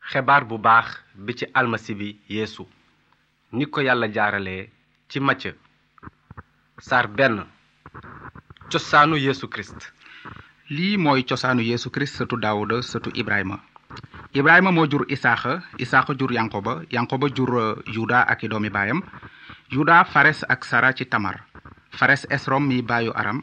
xebaar bu baax bi ci almasi bi yeesu ni ko yàlla jaarale ci macc saar benn cosaanu yeesu kirist lii mooy cosaanu yeesu kirist sëtu daawuda sëtu ibrahima ibrahima moo jur isaaxa isaaxa jur yankoba yankoba jur uh, yuda ak i doomi baayam yuda fares ak sara ci tamar fares esrom mi baayu aram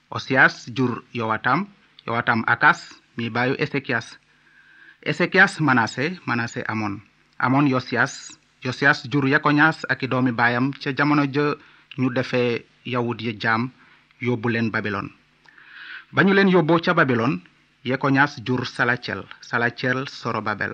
osiyas jur yowatam yowatam akas mi baayu esekias esekias manase manase amon amon yosiyas yosiyas jur yekoñas ak i doomi baayam ca jamono ja ñu defee yawut ya jaam yóbbu leen babilon ba ñu leen yóbboo ca babilon yekoñas jur salacel salacel sorobabel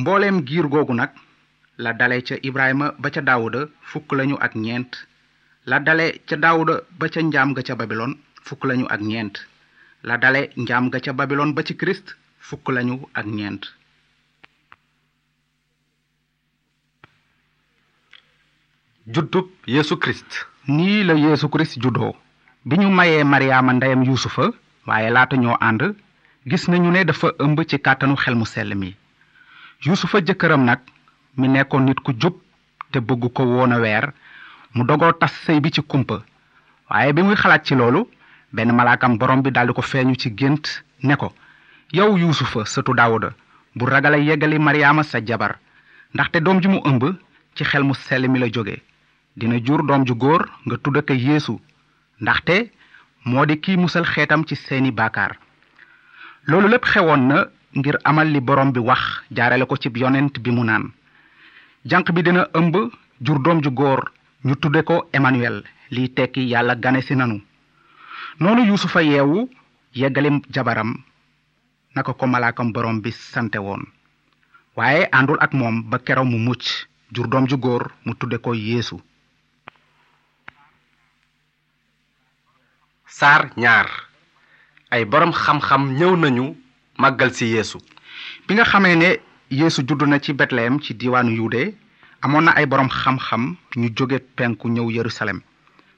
mbooleem giir googu nag la dale ca ibrahima ba ca daawuda fukk lañu ak ñeent la dale ca daawuda ba ca njaam ga ca babilon fukk lañu ak ñeent la dale njaam ga ca babilon ba ci kirist fukk lañu ak ñeent juddub Yeesu Kirist nii la Yeesu Kirist juddoo bi ñu mayee Maryaama ndeyam Yuusufa waaye laata ñoo ànd gis nañu ne dafa ëmb ci kàttanu xel mu sell mi Yuusufa jëkkëram nag mi nekkoon nit ku jub te bëgg ko woon a weer mu dogoo tas sëy bi ci kumpa waaye bi muy xalaat ci loolu benn malaakam borom bi daldi ko feeñu ci gént ne ko yow yuusufa sëtu daawuda bu ragala yeggali maryaama sa jabar ndaxte doom ji mu ëmb ci xel mu sell mi la jóge dina jur doom ju góor nga tudd ko yeesu ndaxte moo di kiy musal xeetam ci seeni baakaar loolu lépp xewoon na ngir amal li borom bi wax jaarale ko ci yonent bi mu naan janq bi dina ëmb jur doom ju góor ñu tudde ko Emmanuel liy tekki yàlla gane si nanu noonu yuusufa yeewu yeggalim jabaram naka ko malaakam borom bi sante woon waaye àndul ak moom ba keroog mu mucc jur doom ju góor mu tudde ko yeesu saar ñaar ay boroom xam-xam ñëw nañu màggal ci yeesu bi nga xamee ne yeesu judd na ci betleyem ci diiwaanu yude amoon na ay boroom xam-xam ñu jóge penku ñëw yerusalem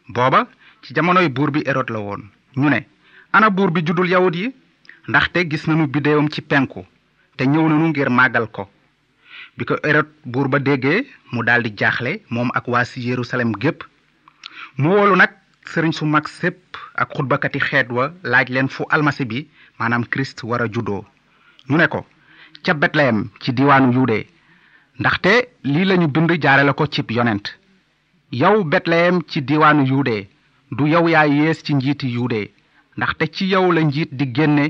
booba ci jamonoy buur bi erod la woon ñu ne ana buur bi juddul yawut yi ndaxte gis nañu biddéewam ci penku te ñëw nañu ngir màggal ko bi ko erod buur ba déggee mu daldi jaaxle moom ak waa si yerusalem gépp mu woolu nag sëriñ su mag sépp ak xutbakati xeet wa laaj leen fu almasi bi maanaam kirist war a juddoo ñu ne ko ca betleyem ci diwaanu yude ndaxte lii lañu bind jaarale ko cib yonent yow betleyem ci diwaanu yude du yow yaa yées ci njiiti yude ndaxte ci yow la njiit di génne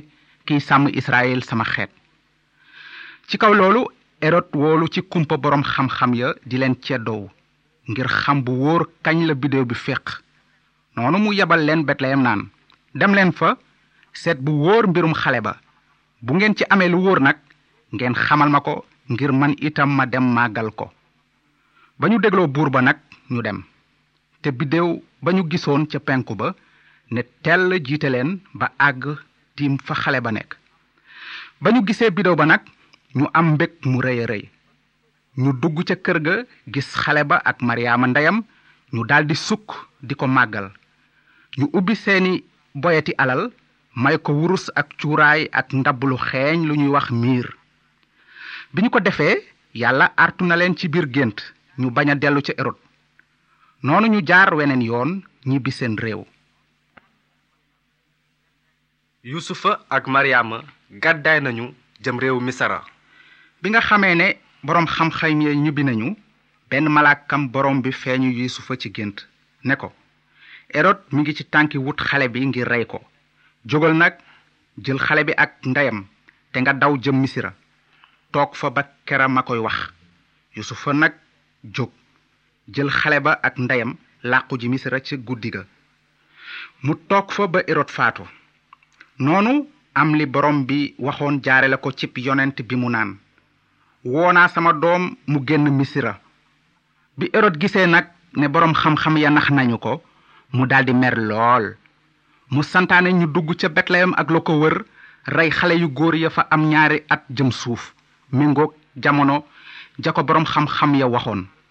kiy sàmm israel sama xeet ci kaw loolu erod woolu ci kumpa boroom xam-xam ya di leen ceddoowu ngir xam bu wóor kañ la bidéew bi féq noonu mu yebal leen betleyem naan dem leen fa seet bu wóor mbirum xale ba bu ngeen ci amee lu wóor nag ngeen xamal ma ko ngir man itam ma dem màggal ko ba ñu dégloo buur ba nag ñu dem te bidéew ba ñu gisoon ca penku ba ne tell jiite leen ba àgg tiim fa xale ba nekk ba ñu gisee bidéo ba nag ñu am mbég mu rëy a rëy ñu dugg ca kër ga gis xale ba ak maryaama ndeyam ñu daldi sukk di ko màggal ñu ubbi seeni boyeti alal may ko wurus ak cuuraay ak ndab lu xeeñ lu ñuy wax miir bi ñu ko defee yàlla artu na leen ci biir gént ñu bañ a dellu ca erod noonu ñu jaar weneen yoon ñibbi seen réew yuusufa ak maryaama gàddaay nañu jëm réewu misara bi nga xamee ne boroom xam-xam ya ñibbi nañu benn malaakam boroom bi feeñu yuusufa ci gént ne ko erod mi ngi ci tànki wut xale bi ngir rey ko jógal nag jël xale bi ak ndeyam te nga daw jëm misira toog fa ba kera ma koy wax yuusufa nag jóg jël xale ba ak ndeyam làqu ji misira ci guddi ga mu toog fa ba erod faatu noonu am li borom bi waxoon jaare la ko cib yonent bi mu naan woo naa sama doom mu génn misira bi erod gisee nag ne boroom xam-xam ya nax nañu ko mu daldi mer lool mu santaane ñu dugg ca betleyem ak la ko wër rey xale yu góor ya fa am ñaari at jëm suuf méngoog jamono ja ko boroom xam-xam ya waxoon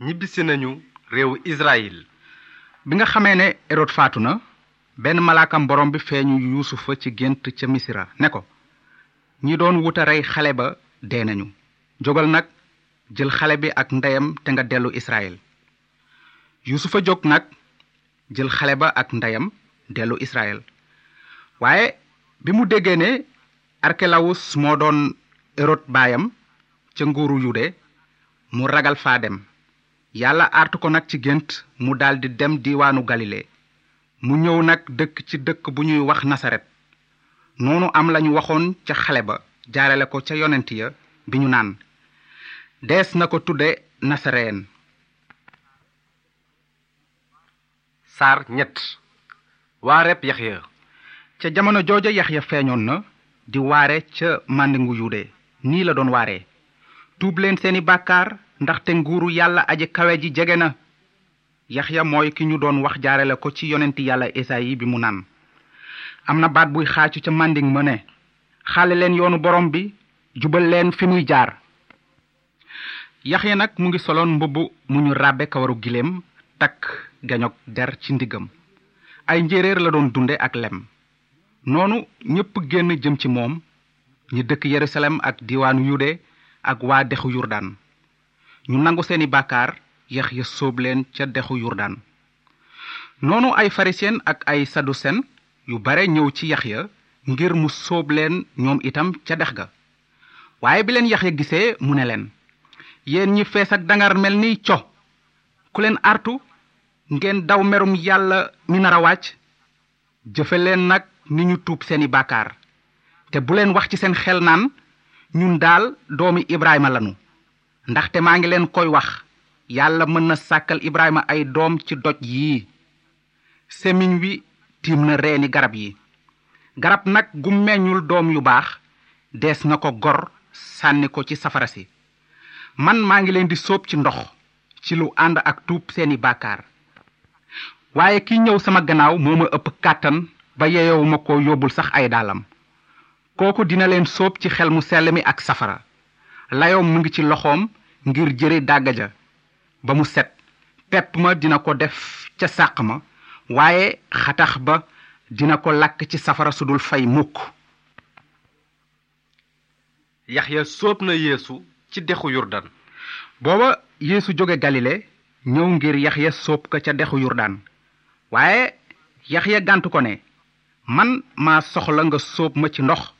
ñibbisi nañu réewu Israyil bi nga xamee ne Erod faatu na benn malaakam borom bi feeñu Yuusufa ci gént ca Misira ne ko ñi doon wuta rey xale ba dee nañu jógal nag jël xale bi ak ndeyam te nga dellu Israyil Yuusufa jóg nag jël xale ba ak ndeyam dellu Israyil waaye bi mu déggee ne Arkelawus moo doon Erod baayam ca nguuru Yude mu ragal faa dem yàlla artu ko nag ci gént mu daldi dem diiwaanu galile mu ñëw nag dëkk ci dëkk bu ñuy wax nasaret noonu am lañu waxoon ca xale ba jaarale ko ca yonent ya bi ñu naan dees na ko tudde nasareen saar ñett waa rep yaxya ca jamono jooja yaxya feeñoon na di waare ca màndingu yuude nii la doon waaree tuub leen seeni bàkkaar ndaxte nguuru yàlla aji kawe ji jege na yaxya mooy ki ñu doon wax jaarale ko ci yonent yàlla esayi bi mu naan am na baat buy xaacu ca mànding ma ne xaale leen yoonu borom bi jubal leen fi muy jaar Yaxya nag mu ngi soloon mbubb mu ñu ràbbe kawaru giléem takk gañog der ci ndiggam ay njéeréer la doon dunde ak lem noonu ñépp génn jëm ci moom ñi dëkk Yerusalem ak diiwaanu Yude ak waa dexu Yurdan ñu nangu seeni bàkkaar Yaxya sóob leen ca dexu Yurdan noonu ay farisen ak ay sadusen yu bare ñëw ci Yaxya ngir mu sóob leen ñoom itam ca dex ga waaye bi leen Yaxya gisee mu ne leen yéen ñi fees ak dangar mel ni co ku leen artu ngeen daw merum yàlla mi nar a wàcc jëfe leen nag ni ñu tuub seeni bàkkaar te bu leen wax ci seen xel naan ñun daal doomi Ibrahima lanu ndaxte maa ngi leen koy wax yàlla mën na sàkkal Ibrahima ay doom ci doj yii semiñ wi tiim na reeni garab yi garab nag gu meññul doom yu baax dees na ko gor sànni ko ci safara si man maa ngi leen di sóob ci ndox ci lu ànd ak tuub seeni bàkkaar waaye ki ñëw sama gannaaw moo ma ëpp kàttan ba yeyowuma ko yóbbul sax ay daalam kooku dina leen sóob ci xel mu sell mi ak safara layoom mu ngi ci loxoom ngir jëre dàgga ja ba mu set pepp ma dina ko def ca sàq ma waaye xatax ba dina ko lakk ci safara su dul fay mukk yaxya sóob na yeesu ci dexu yurdan booba yeesu jóge galile ñëw ngir yaxya sóob ko ca dexu yurdan waaye yaxya gàntu ko ne man maa soxla nga sóob ma ci ndox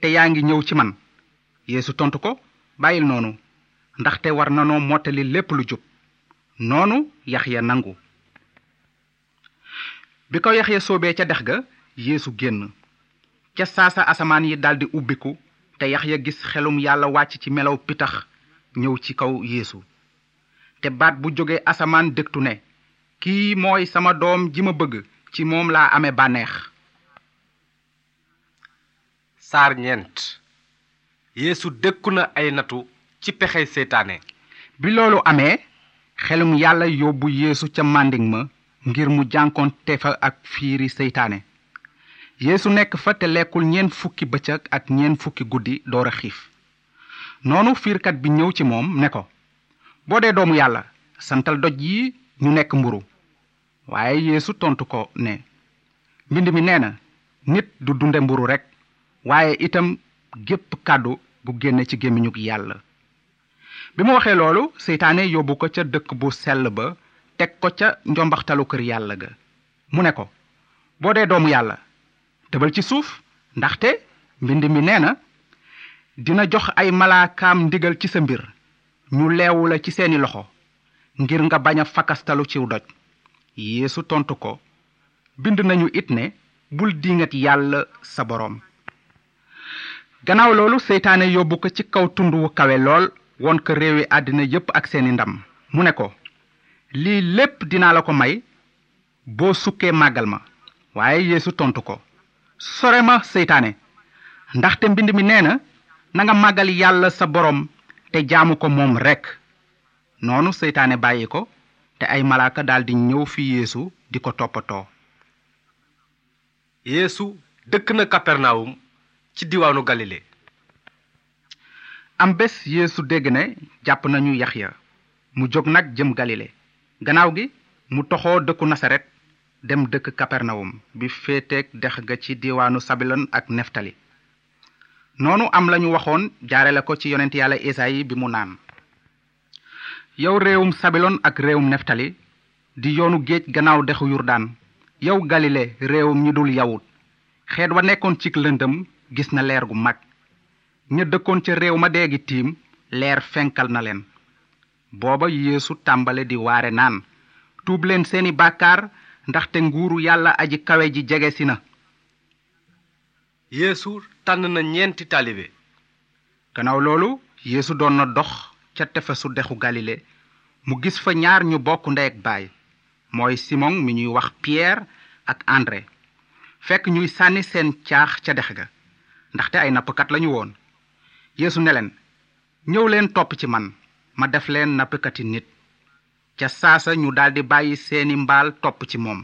te yaa ngi ñëw ci man yeesu tontu ko bàyyil noonu ndaxte war nanoo mottali lépp lu jub noonu yaxya nangu bi ko yaxya soobee ca dex ga yeesu génn ca saasa asamaan yi daldi ubbiku te yaxya gis xelum yàlla wàcc ci melaw pitax ñëw ci kaw yeesu te baat bu jóge asamaan dëktu ne kii mooy sama doom ji ma bëgg ci moom laa ame bànneex saar ñeent yeesu dékku na ay natu ci pexey seytaane bi loolu amee xelum yàlla yóbbu yeesu ca màndiŋ ma ngir mu jànkoonte fa ak fiiri seytaane yeesu nekk fa te lekkul ñeen fukki bëccëg ak ñeen fukki guddi door a xiif noonu fiirkat bi ñëw ci moom ne ko boo dee doomu yàlla santal doj yi ñu nekk mburu waaye yeesu tontu ko ne mbind mi nee na nit du dunde mburu rekk waaye itam gépp kàddu gu génne ci gémmiñug yàlla bi mu waxee loolu seytaane yóbbu ko ca dëkk bu sell ba teg ko ca njombaxtalu kër yàlla ga mu ne ko boo dee doomu yàlla tëbal ci suuf ndaxte mbind mi nee na dina jox ay malaakaam ndigal ci sa mbir ñu leewu la ci seeni loxo ngir nga bañ a fakastalu ciw doj yeesu tontu ko bind nañu it ne bul diingat yàlla sa boroom gannaaw loolu seytaane yóbbu ko ci kaw tund wu kawe lool won ko réewi àddina yépp ak seeni ndam mu ne ko lii lépp dinaa la ko may boo sukkee màggal ma waaye yeesu tontu ko sore ma seytaane ndaxte mbind mi nee na na nga màggal yàlla sa boroom te jaamu ko moom rekk noonu seytaane bàyyi ko te ay malaaka daldi ñëw fi yeesu di ko toppatoo yeesu dëkk na kapernawum ci diwaanu galile am bés yeesu dégg ne jàpp nañu yaxya mu jóg nag jëm galile gannaaw gi mu toxoo dëkku nasaret dem dëkk kapernawum bi féeteeg dex ga ci diwaanu sabilon ak neftali noonu am lañu waxoon jaarale ko ci yonent yàlla esayi bi mu naan yow réewum sabilon ak réewum neftali di yoonu géej gannaaw dexu yurdaan yow galile réewum ñi dul yawut xeet wa nekkoon cig lëndëm gis na leer gu mag ña dëkkoon ca réew ma dee gi tiim leer fenkal na leen booba yeesu tàmbale di waare naan tuub leen seeni bàkkaar ndaxte nguuru yàlla aji kawe ji jege si na yeesu tànn na ñeenti taalibe gannaaw loolu yeesu doon na dox ca tefesu dexu galile mu gis fa ñaar ñu bokk ndey ak baay mooy simon mi ñuy wax pierre ak andré fekk ñuy sànni seen caax ca dex ga ndaxte ay nappkat lañu woon yeesu ne leen ñëw leen topp ci man ma def leen nappkati nit ca saasa ñu daldi bàyyi seeni mbaal topp ci moom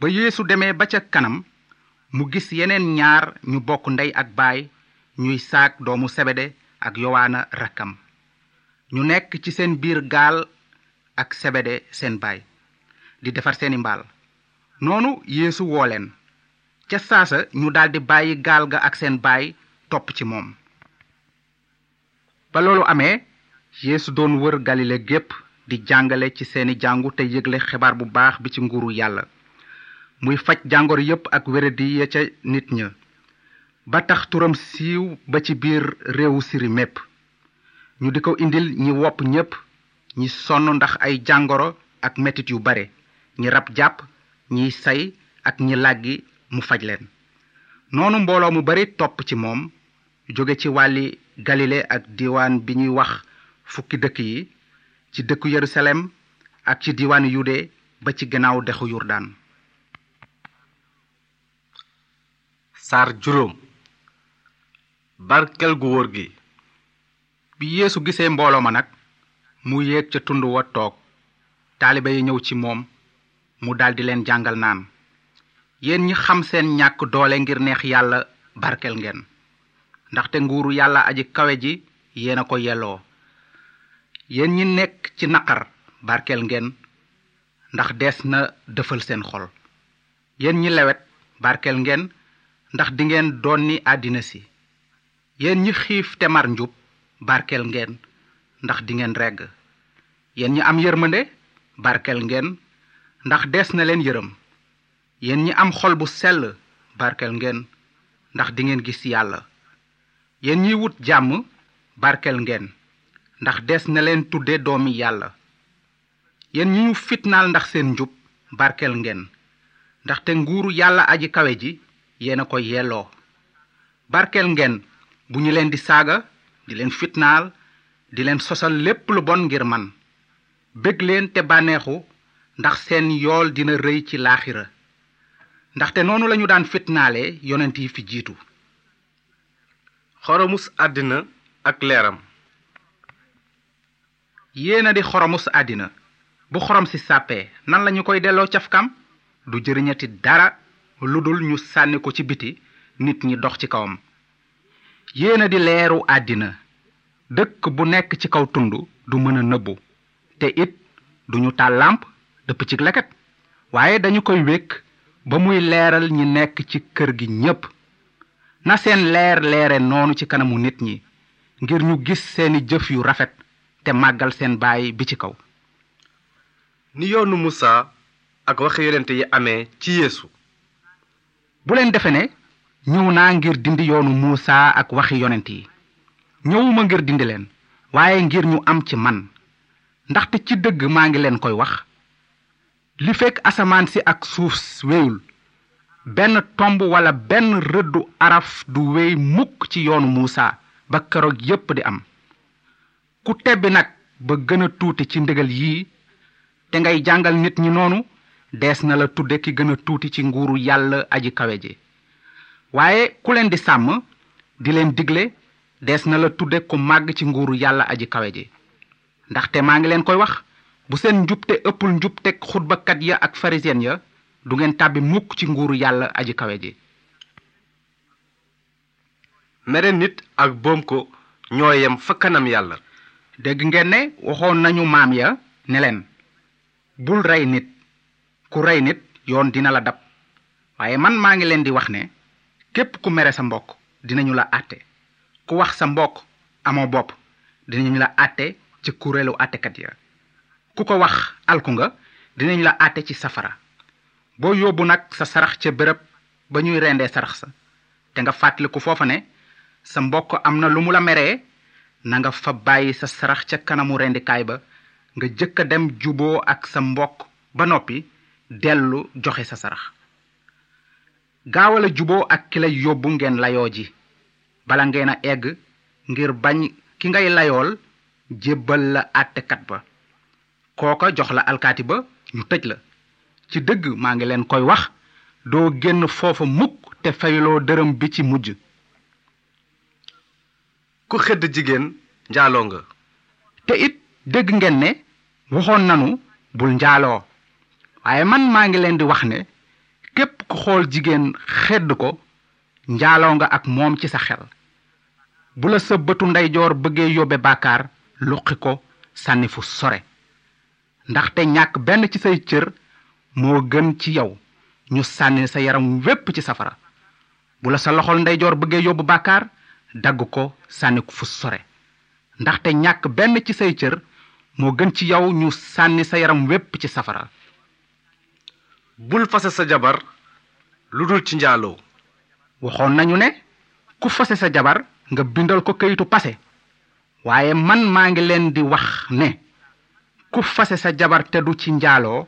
ba yeesu demee ba ca kanam mu gis yeneen ñaar ñu bokk ndey ak baay ñuy saak doomu sebede ak yowaana rakkam ñu nekk ci seen biir gaal ak sebede seen baay di defar seeni mbaal noonu yeesu woo leen ca saasa ñu daldi bàyyi gaal ga ak seen baay topp ci moom ba loolu amee yeesu doon wër galile gépp di jàngale ci seeni jàngu te yëgle xibaar bu baax bi ci nguuru yàlla muy faj jàngoro yépp ak wéradi ya ca nit ña ba tax turam siiw ba ci biir réewu siri mépp ñu di ko indil ñi wopp ñépp ñi sonn ndax ay jàngoro ak metit yu bare ñi rab jàpp ñiy say ak ñi làggi mu faj leen noonu mbooloo mu bari topp ci moom jóge ci wàlli galile ak diwaan bi ñuy wax fukki dëkk yi ci dëkku yerusalem ak ci diwaanu yude ba ci gannaaw dexu yurdan saar juróom barkel gu wóor gi bi yeesu gisee mbooloo ma nag mu yéeg ca tund wa toog taalibe yi ñëw ci moom mu daldi leen jàngal naan yéen ñi xam seen ñàkk doole ngir neex yàlla barkel ngeen ndaxte nguuru yàlla aji kawe ji yéen a ko yelloo yéen ñi nekk ci naqar barkel ngeen ndax dees na dëfal seen xol yéen ñi lewet barkel ngeen ndax dingeen doon ni àddina si yéen ñi xiif te mar njub barkeel ngeen ndax dingeen regg yéen ñi am yërmande barkeel ngeen ndax dees na leen yërëm yéen ñi am xol bu sell barkeel ngeen ndax dingeen gis yàlla yéen ñi wut jàmm barkeel ngeen ndax dees na leen tudde doomi yàlla yéen ñi ñu fitnaal ndax seen njub barkeel ngeen ndaxte nguuru yàlla aji kawe ji yéen a ko yelloo barkeel ngeen bu ñu leen di saaga di leen fitnaal di leen sosal lépp lu bon ngir man bég leen te bànneexu ndax seen yool dina rëy ci laaxira ndaxte noonu lañu daan fitnaale yonent yi fi jiitu xoromus àddina ak leeram yéena di xoromus àddina bu xorom si sàppee nan lañu koy delloo cafkam du jëriñati dara lu dul ñu sànni ko ci biti nit ñi dox ci kawam yéena di leeru àddina dëkk bu nekk ci kaw tund du mën a nëbbu te it duñu taal làmp dëpp ci leket waaye dañu koy wékk ba muy leeral ñi nekk ci kër gi ñépp na seen leer leere noonu ci kanamu nit ñi ngir ñu gis seeni jëf yu rafet te màggal seen baay bi ci kaw ni yoonu Musaa ak waxi yonent yi amee ci Yeesu bu leen defe ne ñëw naa ngir dindi yoonu Muusaa ak waxi yonent yi ñëwuma ngir dindi leen waaye ngir ñu am ci man ndaxte ci dëgg maa ngi leen koy wax li fekk asamaan si ak suuf wéyul benn tomb walla benn rëddu araf du wéy mukk ci yoonu Muusaa ba keroog yépp di am ku tebbi nag ba gën a tuuti ci ndigal yii te ngay jàngal nit ñi noonu dees na la tudde ki gën a tuuti ci nguuru yàlla aji kawe ji waaye ku leen di sàmm di leen digle dees na la tudde ku màgg ci nguuru yàlla aji kawe ji ndaxte maa ngi leen koy wax bu seen njubte ëppul njubteg xutbakat ya ak farisen ya du ngeen tàbbi mukk ci nguuru yàlla aji kawe ji mere nit ak boom ko ñoo yem fa kanam yàlla dégg ngeen ne waxoon nañu maam ya ne leen bul rey nit ku rey nit yoon dina la dab waaye man maa ngi leen di wax ne képp ku mere sa mbokk dinañu la àtte ku wax sa mbokk amoo bopp dinañu la àtte ci kuréelu àttekat ya ku ko wax alku nga dinañ la àtte ci safara boo yóbbu nag sa sarax ca bërëb ba ñuy rendee sarax sa te nga fàttaliku foofa ne sa mbokk am na lu mu la meree na nga fa bàyyi sa sarax ca kanamu rendikaay ba nga jëkk a dem juboo ak sa mbokk ba noppi dellu joxe sa sarax gaawal a juboo ak ki lay yóbbu ngeen layoo ji bala ngeen a egg ngir bañ ki ngay layool jébbal la àttekat ba kooka jox la alkaati ba ñu tëj la ci dëgg maa ngi leen koy wax doo génn foofa mukk te fayloo dërëm bi ci mujj ku xëdd jigéen njaaloo nga te it dégg ngeen ne waxoon nanu bul njaaloo waaye man maa ngi leen di wax ne képp ku xool jigéen xëdd ko njaaloo nga ak moom ci sa xel bu la sa bëtu ndeyjoor bëggee yóbbe bàkkaar luqi ko sànni fu sore ndaxte ñàkk benn ci say cër moo gën ci yow ñu sànni sa yaram wépp ci safara bu la sa loxol ndeyjoor bëggee yóbbu bàkkaar dagg ko sànni fu sore ndaxte ñàkk benn ci say cër moo gën ci yow ñu sànni sa yaram wépp ci safara bul fase sa jabar lu dul ci njaaloo waxoon nañu ne ku fase sa jabar nga bindal ko kayitu pase waaye man maa ngi leen di wax ne ku fase sa jabar te du ci njaaloo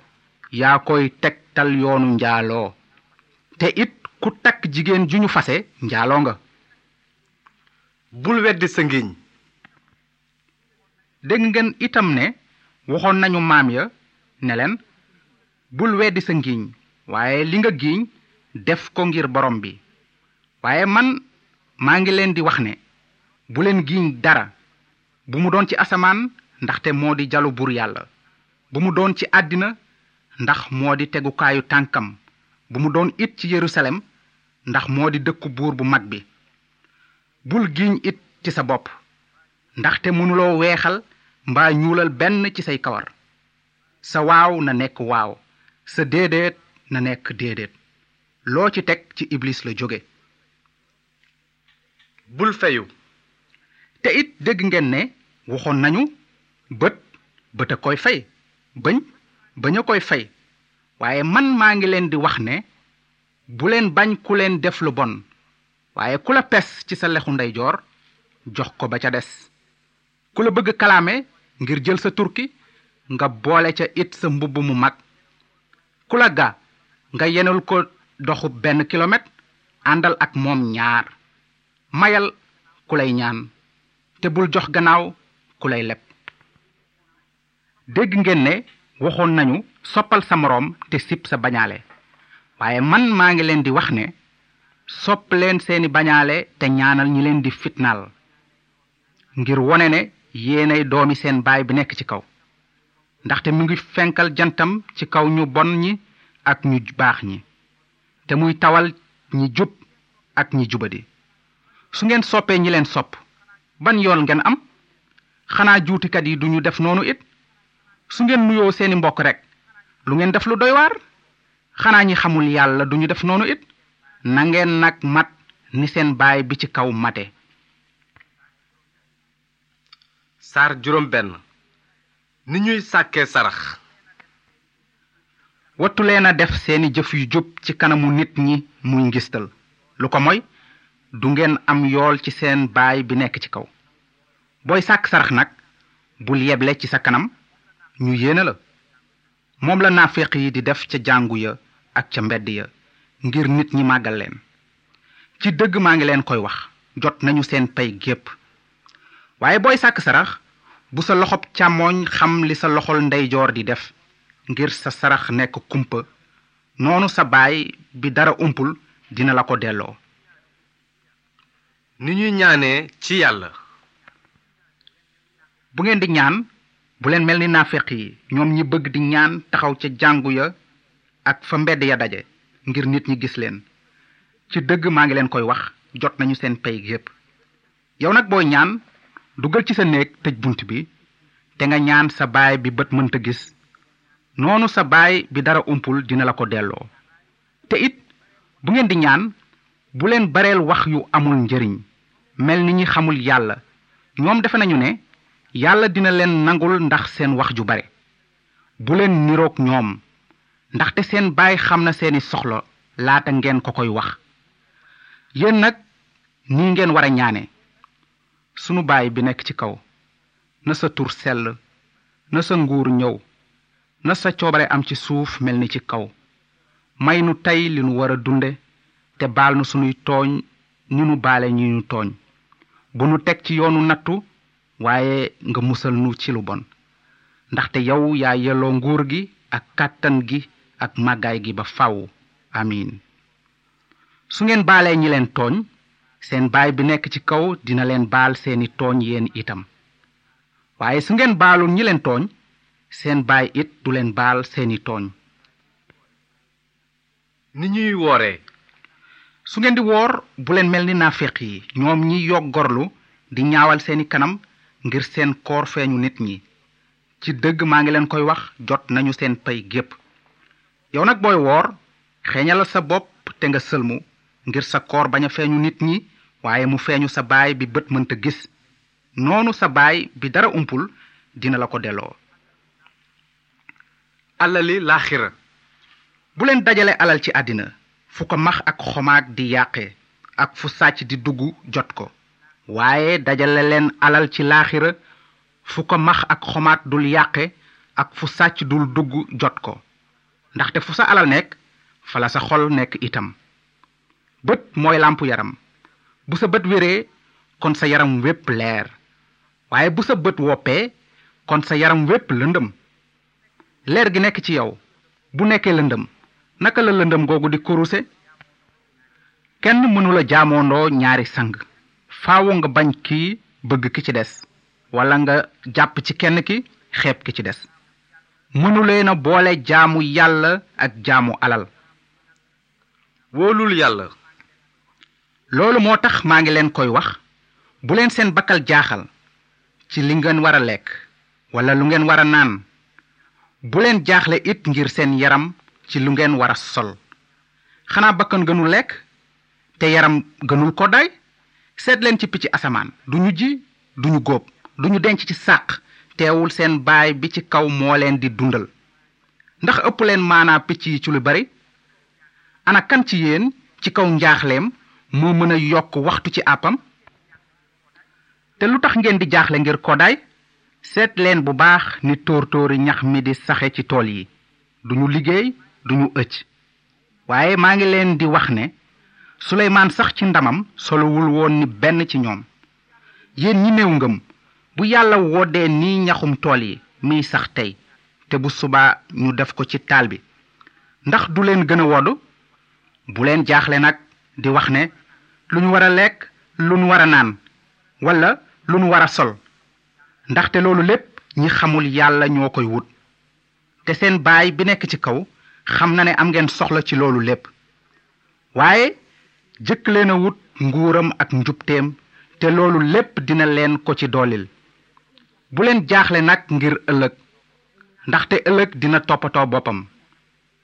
yaa koy tegtal yoonu njaaloo te it ku takk jigéen ju ñu fase njaaloo nga bul weddi sa ngiñ dégg ngeen itam ne waxoon nañu maam ya ne leen bul weddi sa ngiiñ waaye li nga giiñ def ko ngir borom bi waaye man maa ngi leen di wax ne bu leen giiñ dara bu mu doon ci asamaan ndaxte moo di jalu buur yàlla bu mu doon ci àddina ndax moo di tegukaayu tànkam bu mu doon it ci yerusalem ndax moo di dëkku buur bu mag bi bul giiñ it ci sa bopp ndaxte mënuloo weexal mbaa ñuulal benn ci say kawar sa waaw na nekk waaw sa déedéet na nekk déedéet loo ci teg ci iblis la jóge bul feyu te it dégg ngeen ne waxoon nañu bët bët a koy fay bëñ bañ a koy fay waaye man maa ngi leen di wax ne bu leen bañ ku leen def lu bon waaye ku la pes ci sa lexu ndeyjoor jox ko ba ca des ku la bëgg kalaame ngir jël sa turki nga boole ca it sa mbubb mu mag ku la ga nga yenul ko doxu benn kilomètre àndal ak moom ñaar mayal ku lay ñaan te bul jox gannaaw ku lay leb dégg ngeen ne waxoon nañu soppal sa moroom te sib sa bañaale waaye man maa ngi leen di wax ne sopp leen seeni bañaale te ñaanal ñi leen di fitnaal ngir wone ne yéenay doomi seen baay bi nekk ci kaw ndaxte mu ngi fenkal jantam ci kaw ñu bon ñi ak ñu baax ñi te muy tawal ñi jub ak ñi jubadi su ngeen soppee ñi leen sopp ban yool ngeen am xanaa juutikat yi duñu def noonu it su ngeen nuyoo seeni mbokk rek lu ngeen def lu doy waar xanaa ñi xamul yàlla duñu def noonu it na ngeen nag mat ni seen baay bi ci kaw mate saar juróom benn ni ñuy sàkkee sarax wattu leen a def seeni jëf yu jub ci kanamu nit ñi muy ngistal lu ko moy du ngeen am yool ci seen baay bi nekk ci kaw booy sàkk sarax nag bul yeble ci sa kanam ñu yéene la moom la naaféq yi di def ca jàngu ya ak ca mbedd ya ngir nit ñi màggal leen ci dëgg maa ngi leen koy wax jot nañu seen pay gépp waaye booy sàkk sarax bu sa loxob càmmooñ xam li sa loxol ndeyjoor di def ngir sa sarax nekk kumpa noonu sa baay bi dara umpul dina la ko delloo ni ñuy ñaanee ci yàlla bu ngeen di ñaan bu leen mel ni naafeq yi ñoom ñi bëgg di ñaan taxaw ca jàngu ya ak fa mbedd ya daje ngir nit ñi gis leen ci dëgg maa ngi leen koy wax jot nañu seen pay yépp yow nag booy ñaan dugal ci sa néeg tëj bunt bi te nga ñaan sa baay bi bët mënta gis noonu sa baay bi dara umpul dina la ko delloo te it bu ngeen di ñaan bu leen bareel wax yu amul njëriñ mel ni ñi xamul yàlla ñoom defe nañu ne yàlla dina leen nangul ndax seen wax ju bare bu leen niroog ñoom ndaxte seen baay xam na seeni soxla laata ngeen ko koy wax yéen nag nii ngeen war a ñaane sunu baay bi nekk ci kaw na sa tur sell na sa nguur ñëw na sa coobare am ci suuf mel ni ci kaw may nu tey li nu war a dunde te baal nu sunuy tooñ ni nu baale ñi ñu tooñ bu nu teg ci yoonu nattu waaye nga musal nu ci lu bon ndaxte yow yaa yelloo nguur gi ak kàttan gi ak màggaay gi ba faw amiin su ngeen baalee ñi leen tooñ seen baay bi nekk ci kaw dina leen baal seeni tooñ yéen itam waaye su ngeen baalul ñi leen tooñ seen baay it du leen baal seeni tooñ ni ñuy wooree su ngeen di woor bu leen mel ni naaféq yi ñoom ñi yog gorlu di ñaawal seeni kanam ngir seen koor feeñu nit ñi ci dëgg maa ngi leen koy wax jot nañu seen pay gépp yow nag booy woor xeeñalal sa bopp te nga sëlmu ngir sa koor bañ a feeñu nit ñi waaye mu feeñu sa baay bi bët mënta gis noonu sa baay bi dara umpul dina la ko delloo alali laaxira bu leen dajale alal ci àddina fu ko max ak xomaag di yàqe ak fu sàcc di dugg jot ko waaye dajale leen alal ci laaxira fu ko max ak xomaat dul yàqe ak fu sàcc dul dugg jot ko ndaxte fu sa alal nekk fala sa xol nekk itam bët mooy làmpu yaram bu sa bët wéree kon sa yaram wépp leer waaye bu sa bët woppee kon sa yaram wépp lëndëm leer gi nekk ci yow bu nekkee lëndëm naka la lëndëm googu di kuruse kenn mënula jaamoondoo ñaari sang faawu nga bañ ki bëgg ki ci des walla nga jàpp ci kenn ki xeeb ki ci des mënuleena boole jaamu yàlla ak jaamu alal wóolul yàlla loolu moo tax maa ngi leen koy wax bu leen seen bakkal jaaxal ci li ngeen war a lekk walla lu ngeen war a naan bu leen jaaxle it ngir seen yaram ci lu ngeen war a sol xanaa bakkan gënul lekk te yaram gënul koddaay seet leen ci picc asamaan du ñu ji du ñu góob du ñu denc ci sàq teewul seen baay bi ci kaw moo leen di dundal ndax ëpp leen maanaa picc yi ci lu bari ana kan ci yéen ci kaw njaaxleem moo mën a yokk waxtu ci àppam te lu tax ngeen di jaaxle ngir koddaay seet leen bu baax ni tóor-tóori ñax mi di saxe ci tool yi duñu liggéey duñu ëcc waaye maa ngi leen di wax ne suleymaan sax ci ndamam solowul woon ni benn ci ñoom yéen ñi néew ngëm bu yàlla woddee nii ñaxum tool yi miy sax tey te bu subaa ñu def ko ci taal bi ndax du leen gën a wodd bu leen jaaxle nag di wax ne lu ñu war a lekk lu ñu war a naan walla lu ñu war a sol ndaxte loolu lépp ñi xamul yàlla ñoo koy wut te seen baay bi nekk ci kaw xam na ne am ngeen soxla ci loolu lépp waaye jëkk leen a wut nguuram ak njubteem te loolu lépp dina leen ko ci doolil bu leen jaaxle nag ngir ëllëg ndaxte ëllëg dina toppatoo boppam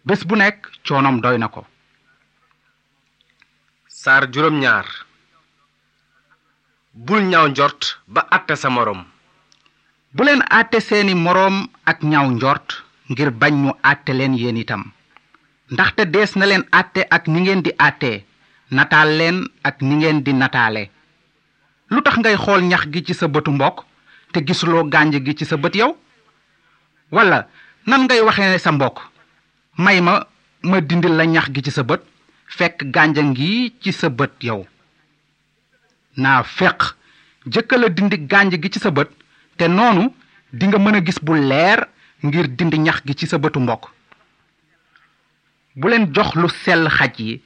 bés bu nekk coonoom doy na ko saar juróom ñaar bul ñaaw njort ba àtte sa moroom bu leen àtte seeni moroom ak ñaaw njort ngir bañ ñu àtte leen yéen itam ndaxte dees na leen àtte ak ni ngeen di àttee nataal leen ak ni ngeen di nataale lu tax ngay xool ñax gi ci sa bëtu mbokk te gisuloo gànj gi ci sa bët yow walla nan ngay waxe sa mbokk may ma ma dindil la ñax gi ci sa bët fekk gànja ngi ci sa bët yow naa feq jëkkal a dindi gànj gi ci sa bët te noonu dinga mën a gis bu leer ngir dindi ñax gi ci sa bëtu mbokk bu leen jox lu sell xaj yi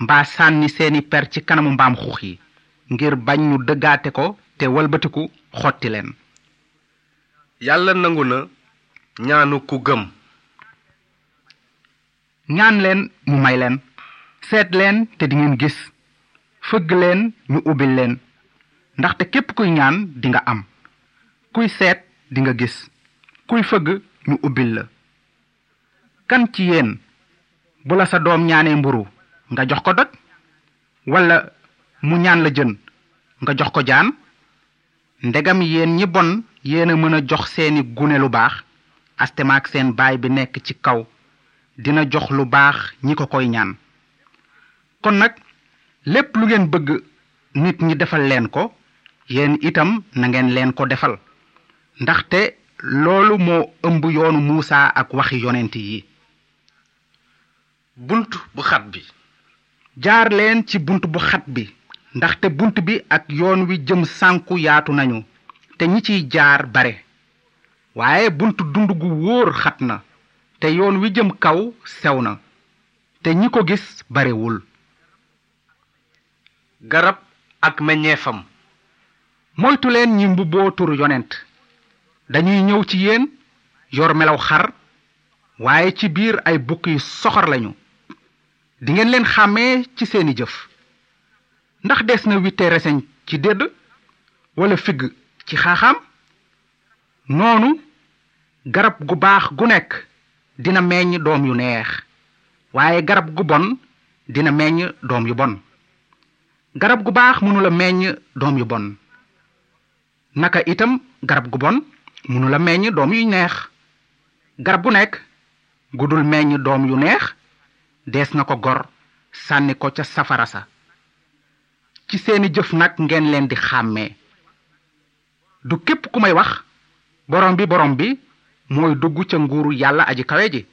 mbaa sànni seeni per ci kanamu mbaam xuux yi ngir bañ ñu dëggaate ko te walbatiku xotti leen yàlla nangu na ñaanu ku gëm ñaan leen mu may leen seet leen te di ngeen gis fëgg leen ñu ubbil leen ndaxte képp kuy ñaan di nga am kuy seet di nga gis kuy fëgg ñu ubbil la kan ci yéen bu la sa doom ñaanee mburu nga jox ko doj walla mu ñaan la jën nga jox ko jaan ndegam yéen ñi bon yéen a mën a jox seeni gune lu baax astemaak seen baay bi nekk ci kaw dina jox lu baax ñi ko koy ñaan kon nag lépp lu ngeen bëgg nit ñi defal leen ko yéen itam na ngeen leen ko defal ndaxte loolu moo ëmb yoonu Muusa ak waxi yonent yi bunt bu xat bi jaar leen ci bunt bu xat bi ndaxte bunt bi ak yoon wi jëm sànku yaatu nañu te ñi ciy jaar bare waaye bunt dund gu wóor xat na te yoon wi jëm kaw sew na te ñi ko gis barewul garab ak meññeefam moytu leen ñi mbubboo turu yonent dañuy ñëw ci yéen yor melaw xar waaye ci biir ay bukk yu soxor lañu dingeen leen xàmmee ci seeni jëf ndax des na witte reseñ ci dédd walla figg ci xaaxaam noonu garab gu baax gu nekk dina meññ doom yu neex waaye garab gu bon dina meññ doom yu bon garab gu baax mënula meññ doom yu bon naka itam garab gu bon mënula meññ doom yu neex garab gu nekk gudul meññ doom yu neex dees na ko gor sànni ko ca safara sa ci seeni jëf nag ngeen leen di xàmmee du képp ku may wax borom bi borom bi mooy dugg ca nguuru yàlla aji kawe ji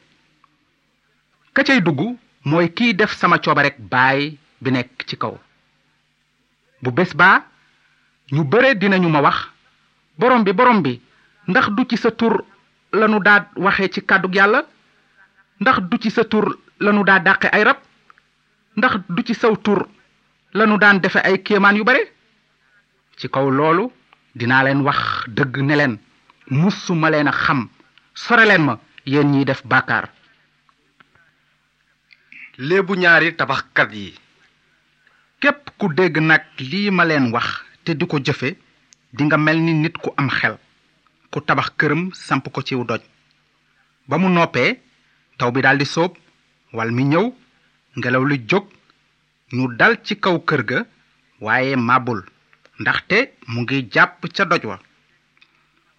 ka cay dugg mooy kiy def sama coobarek baay bi nekk ci kaw bu bés baa ñu bare dinañu ma wax borom bi borom bi ndax du ci sa tur lanu daa waxe ci kàddug yàlla ndax du ci sa tur lanu daa dàqe ay rab ndax du ci saw tur lanu daan defe ay kéemaan yu bare ci kaw loolu dinaa leen wax dëgg ne leen musuma leen a xam sore leen ma yéen ñiy def bàkkaar léebu ñaari tabaxkat yi képp ku dégg nag lii ma leen wax te di ko jëfe dinga mel ni nit ku am xel ku tabax këram samp ko ciw doj ba mu noppee taw bi daldi soob wal mi ñëw ngelaw li jóg ñu dal ci kaw kër ga waaye màbbul ndaxte mu ngi jàpp ca doj wa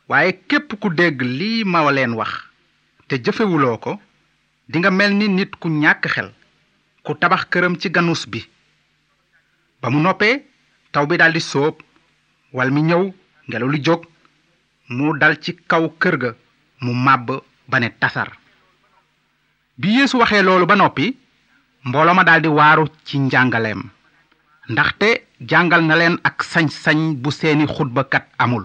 waaye képp ku dégg lii ma leen wax te jëfewuloo ko dinga mel ni nit ku ñàkk xel ku tabax këram ci ganus bi ba mu noppee taw bi daldi soob wal mi ñëw ngelaw li jóg mu dal ci kaw kër ga mu màbb ba ne tasar bi yeesu waxee loolu ba noppi mbooloo ma daldi waaru ci njàngaleem ndaxte jàngal na leen ak sañ-sañ bu seeni xutbakat amul